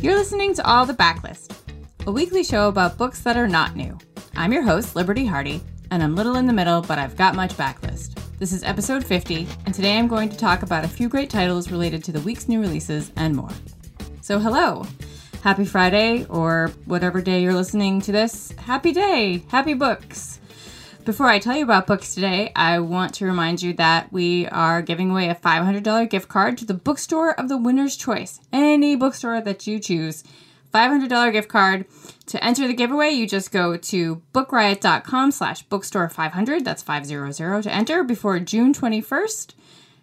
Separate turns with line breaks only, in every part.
You're listening to All the Backlist, a weekly show about books that are not new. I'm your host, Liberty Hardy, and I'm little in the middle, but I've got much backlist. This is episode 50, and today I'm going to talk about a few great titles related to the week's new releases and more. So, hello. Happy Friday, or whatever day you're listening to this. Happy day! Happy books! Before I tell you about books today, I want to remind you that we are giving away a $500 gift card to the bookstore of the winner's choice. Any bookstore that you choose. $500 gift card. To enter the giveaway, you just go to bookriot.com slash bookstore 500. That's 500 to enter before June 21st.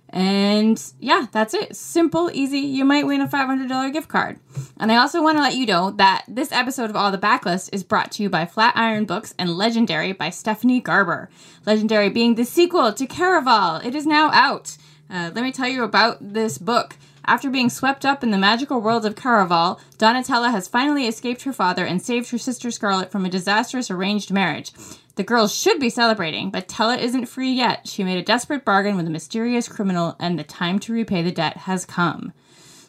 And yeah, that's it. Simple, easy. You might win a $500 gift card. And I also want to let you know that this episode of All the Backlist is brought to you by Flatiron Books and Legendary by Stephanie Garber. Legendary being the sequel to Caraval. It is now out. Uh, let me tell you about this book. After being swept up in the magical world of Caraval, Donatella has finally escaped her father and saved her sister Scarlet from a disastrous arranged marriage. The girls should be celebrating, but Tella isn't free yet. She made a desperate bargain with a mysterious criminal, and the time to repay the debt has come.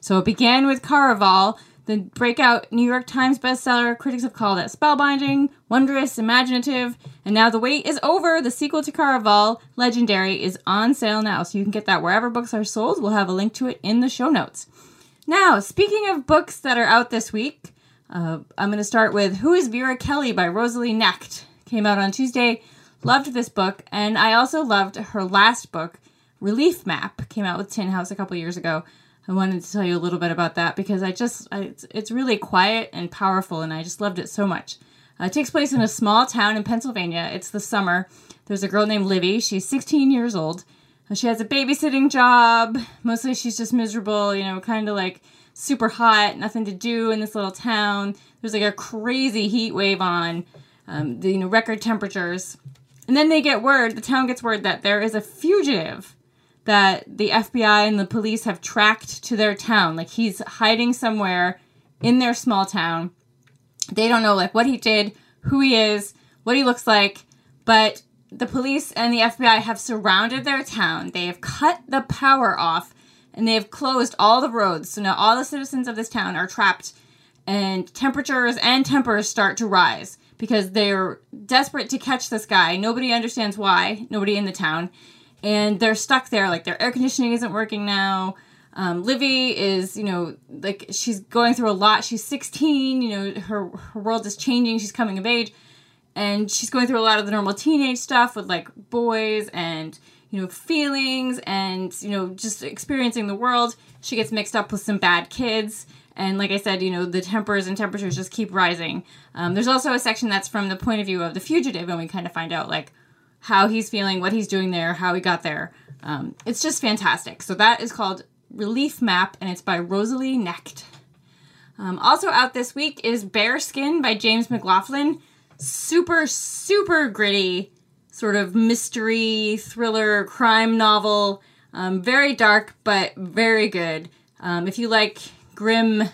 So it began with Caraval, the breakout New York Times bestseller. Critics have called it spellbinding, wondrous, imaginative, and now the wait is over. The sequel to Caraval, Legendary, is on sale now, so you can get that wherever books are sold. We'll have a link to it in the show notes. Now, speaking of books that are out this week, uh, I'm going to start with Who is Vera Kelly by Rosalie Knecht. came out on Tuesday. Loved this book, and I also loved her last book, Relief Map, came out with Tin House a couple years ago. I wanted to tell you a little bit about that because I just I, it's, it's really quiet and powerful, and I just loved it so much. Uh, it takes place in a small town in Pennsylvania. It's the summer. There's a girl named Livy. She's 16 years old. Uh, she has a babysitting job. Mostly she's just miserable, you know, kind of like super hot, nothing to do in this little town. There's like a crazy heat wave on um, the you know record temperatures, and then they get word. The town gets word that there is a fugitive that the FBI and the police have tracked to their town. Like he's hiding somewhere in their small town. They don't know like what he did, who he is, what he looks like, but the police and the FBI have surrounded their town. They have cut the power off and they have closed all the roads. So now all the citizens of this town are trapped and temperatures and tempers start to rise because they're desperate to catch this guy. Nobody understands why, nobody in the town. And they're stuck there. Like their air conditioning isn't working now. Um, Livy is, you know, like she's going through a lot. She's 16, you know, her, her world is changing. She's coming of age. And she's going through a lot of the normal teenage stuff with like boys and, you know, feelings and, you know, just experiencing the world. She gets mixed up with some bad kids and like I said, you know, the tempers and temperatures just keep rising. Um, there's also a section that's from the point of view of the fugitive, and we kind of find out like how he's feeling, what he's doing there, how he got there. Um, it's just fantastic. So that is called Relief Map, and it's by Rosalie Knecht. Um, also out this week is Bearskin by James McLaughlin. Super, super gritty, sort of mystery, thriller, crime novel. Um, very dark, but very good. Um, if you like grim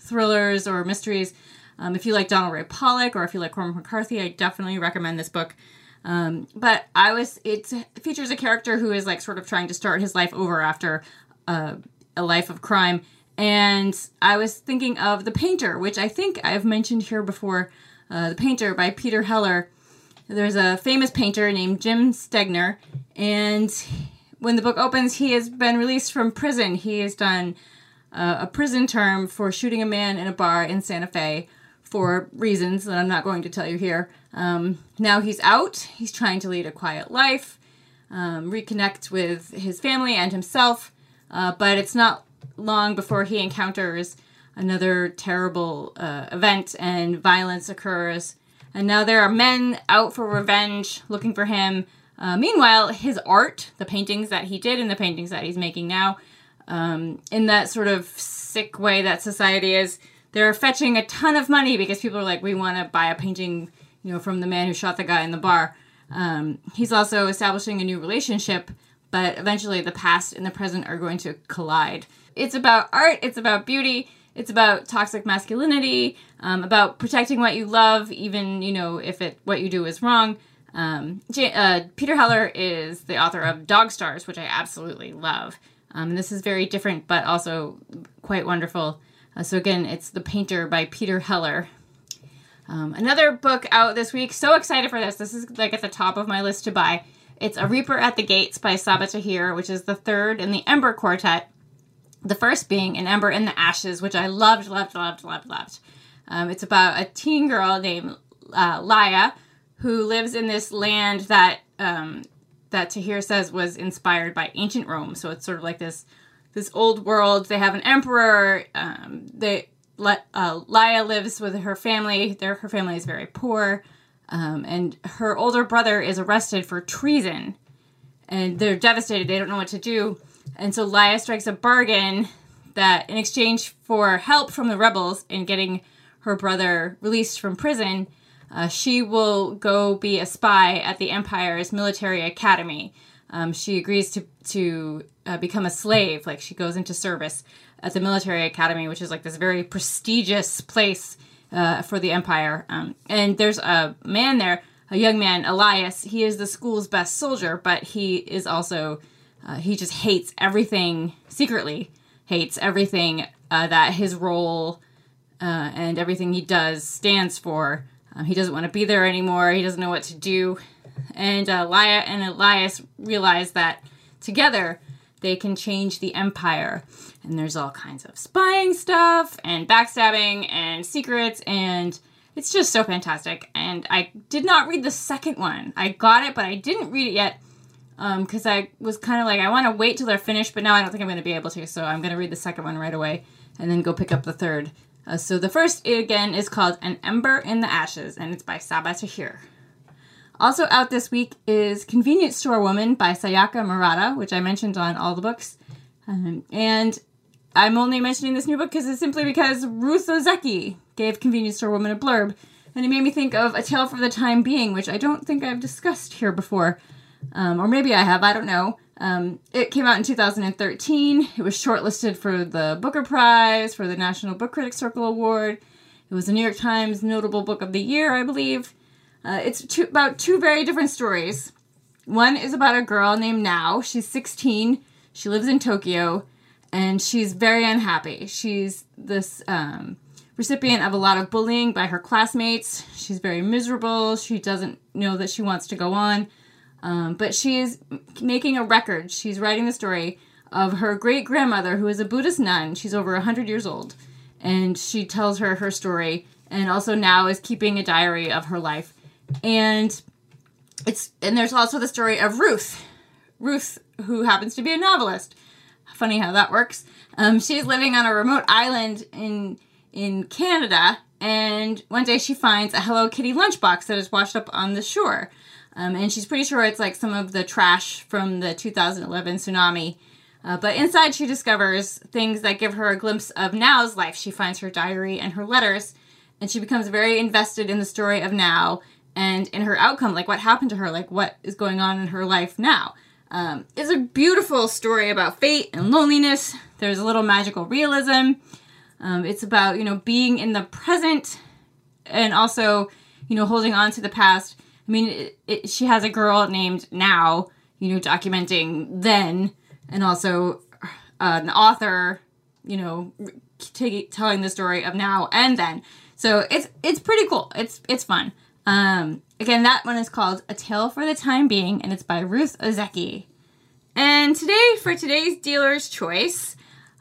thrillers or mysteries. Um, if you like Donald Ray Pollock or if you like Cormac McCarthy, I definitely recommend this book. Um, but I was it features a character who is like sort of trying to start his life over after uh, a life of crime, and I was thinking of The Painter, which I think I've mentioned here before. Uh, the Painter by Peter Heller. There's a famous painter named Jim Stegner, and when the book opens, he has been released from prison. He has done uh, a prison term for shooting a man in a bar in Santa Fe for reasons that I'm not going to tell you here. Um, now he's out. He's trying to lead a quiet life, um, reconnect with his family and himself, uh, but it's not long before he encounters another terrible uh, event and violence occurs. And now there are men out for revenge looking for him. Uh, meanwhile, his art, the paintings that he did and the paintings that he's making now, um, in that sort of sick way that society is. They're fetching a ton of money because people are like, we want to buy a painting, you know, from the man who shot the guy in the bar. Um, he's also establishing a new relationship, but eventually the past and the present are going to collide. It's about art, it's about beauty, it's about toxic masculinity, um, about protecting what you love, even you know if it what you do is wrong. Um, J- uh, Peter Heller is the author of Dog Stars, which I absolutely love. Um, and this is very different, but also quite wonderful. Uh, so again, it's The Painter by Peter Heller. Um, another book out this week. So excited for this. This is like at the top of my list to buy. It's A Reaper at the Gates by Sabaa Tahir, which is the third in the Ember Quartet. The first being An Ember in the Ashes, which I loved, loved, loved, loved, loved. Um, it's about a teen girl named uh, Laia who lives in this land that um, that Tahir says was inspired by ancient Rome. So it's sort of like this this old world. They have an emperor. Um, they uh, Laia lives with her family. Their her family is very poor, um, and her older brother is arrested for treason, and they're devastated. They don't know what to do, and so Laia strikes a bargain that in exchange for help from the rebels in getting her brother released from prison, uh, she will go be a spy at the Empire's military academy. Um, she agrees to to uh, become a slave, like she goes into service at the military academy, which is like this very prestigious place uh, for the Empire. Um, and there's a man there, a young man, Elias. He is the school's best soldier, but he is also uh, he just hates everything secretly, hates everything uh, that his role uh, and everything he does stands for. Um, he doesn't want to be there anymore. He doesn't know what to do. And uh, Laia and Elias realize that together they can change the empire. And there's all kinds of spying stuff and backstabbing and secrets and it's just so fantastic. And I did not read the second one. I got it, but I didn't read it yet because um, I was kind of like, I want to wait till they're finished, but now I don't think I'm going to be able to. So I'm going to read the second one right away and then go pick up the third. Uh, so the first, again, is called An Ember in the Ashes, and it's by Sabaa Tahir. Also out this week is Convenience Store Woman by Sayaka Murata, which I mentioned on all the books. Um, and I'm only mentioning this new book because it's simply because Ruth Ozeki gave Convenience Store Woman a blurb, and it made me think of A Tale for the Time Being, which I don't think I've discussed here before. Um, or maybe I have, I don't know. Um, it came out in 2013. It was shortlisted for the Booker Prize, for the National Book Critics Circle Award. It was the New York Times Notable Book of the Year, I believe. Uh, it's two, about two very different stories. One is about a girl named Nao. She's 16. She lives in Tokyo, and she's very unhappy. She's this um, recipient of a lot of bullying by her classmates. She's very miserable. She doesn't know that she wants to go on. Um, but she is making a record. She's writing the story of her great grandmother, who is a Buddhist nun. She's over 100 years old. And she tells her her story, and also Nao is keeping a diary of her life. And it's and there's also the story of Ruth. Ruth, who happens to be a novelist. Funny how that works. Um, she's living on a remote island in in Canada, and one day she finds a Hello Kitty lunchbox that is washed up on the shore. Um, and she's pretty sure it's like some of the trash from the 2011 tsunami. Uh, but inside, she discovers things that give her a glimpse of Nao's life. She finds her diary and her letters, and she becomes very invested in the story of Nao and in her outcome, like what happened to her, like what is going on in her life now. Um, it's a beautiful story about fate and loneliness. There's a little magical realism. Um, it's about you know being in the present and also you know holding on to the past I mean, it, it, she has a girl named Nao, you know, documenting then, and also uh, an author, you know, t- telling the story of now and then. So it's it's pretty cool. It's it's fun. Um, again, that one is called A Tale for the Time Being, and it's by Ruth Ozeki. And today, for today's dealer's choice,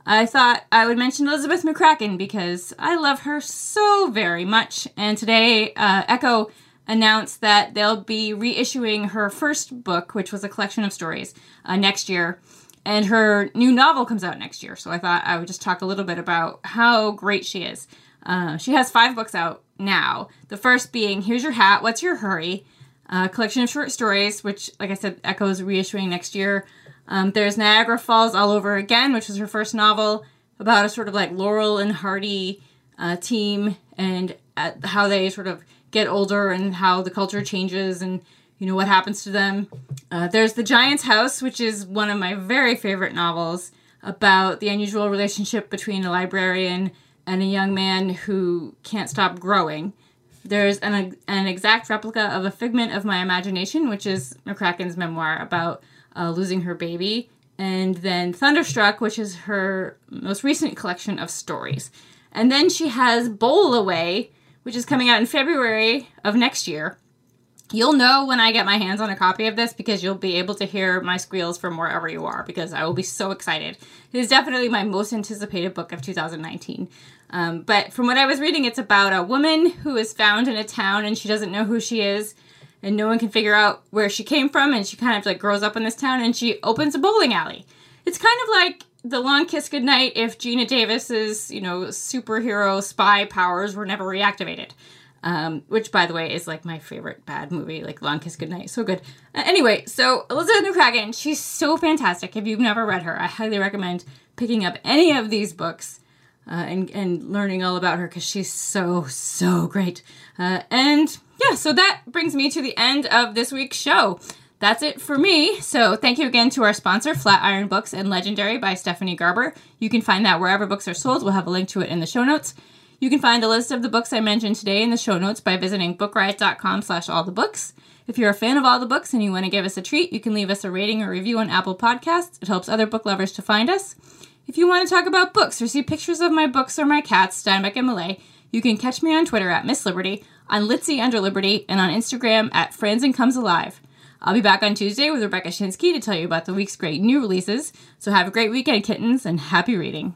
I thought I would mention Elizabeth McCracken because I love her so very much. And today, uh, Ecco announced that they'll be reissuing her first book, which was a collection of stories, uh, next year. And her new novel comes out next year. So I thought I would just talk a little bit about how great she is. Uh, she has five books out now. The first being Here's Your Hat, What's Your Hurry? A collection of short stories, which, like I said, Ecco's reissuing next year. Um, there's Niagara Falls All Over Again, which was her first novel about a sort of like Laurel and Hardy uh, team and uh, how they sort of get older and how the culture changes and you know what happens to them. Uh, there's The Giant's House, which is one of my very favorite novels about the unusual relationship between a librarian and a young man who can't stop growing. There's an, an exact replica of A Figment of My Imagination, which is McCracken's memoir about uh, losing her baby. And then Thunderstruck, which is her most recent collection of stories. And then she has Bowl Away, which is coming out in February of next year. You'll know when I get my hands on a copy of this because you'll be able to hear my squeals from wherever you are because I will be so excited. It is definitely my most anticipated book of 2019. Um, but from what I was reading, it's about a woman who is found in a town and she doesn't know who she is and no one can figure out where she came from and she kind of like grows up in this town and she opens a bowling alley. It's kind of like the long kiss goodnight if Geena Davis's, you know, superhero spy powers were never reactivated. Um, which, by the way, is like my favorite bad movie, like Long Kiss Goodnight. So good. Uh, anyway, so Elizabeth McCracken, she's so fantastic. If you've never read her, I highly recommend picking up any of these books uh, and, and learning all about her because she's so, so great. Uh, and yeah, so that brings me to the end of this week's show. That's it for me. So thank you again to our sponsor, Flatiron Books and Legendary by Stephanie Garber. You can find that wherever books are sold. We'll have a link to it in the show notes. You can find a list of the books I mentioned today in the show notes by visiting bookriot.com slash all the books. If you're a fan of all the books and you want to give us a treat, you can leave us a rating or review on Apple Podcasts. It helps other book lovers to find us. If you want to talk about books or see pictures of my books or my cats, Steinbeck and Millay, you can catch me on Twitter at Miss Liberty, on Litzy under Liberty, and on Instagram at Franzen Comes Alive. I'll be back on Tuesday with Rebecca Schinsky to tell you about the week's great new releases. So have a great weekend, kittens, and happy reading.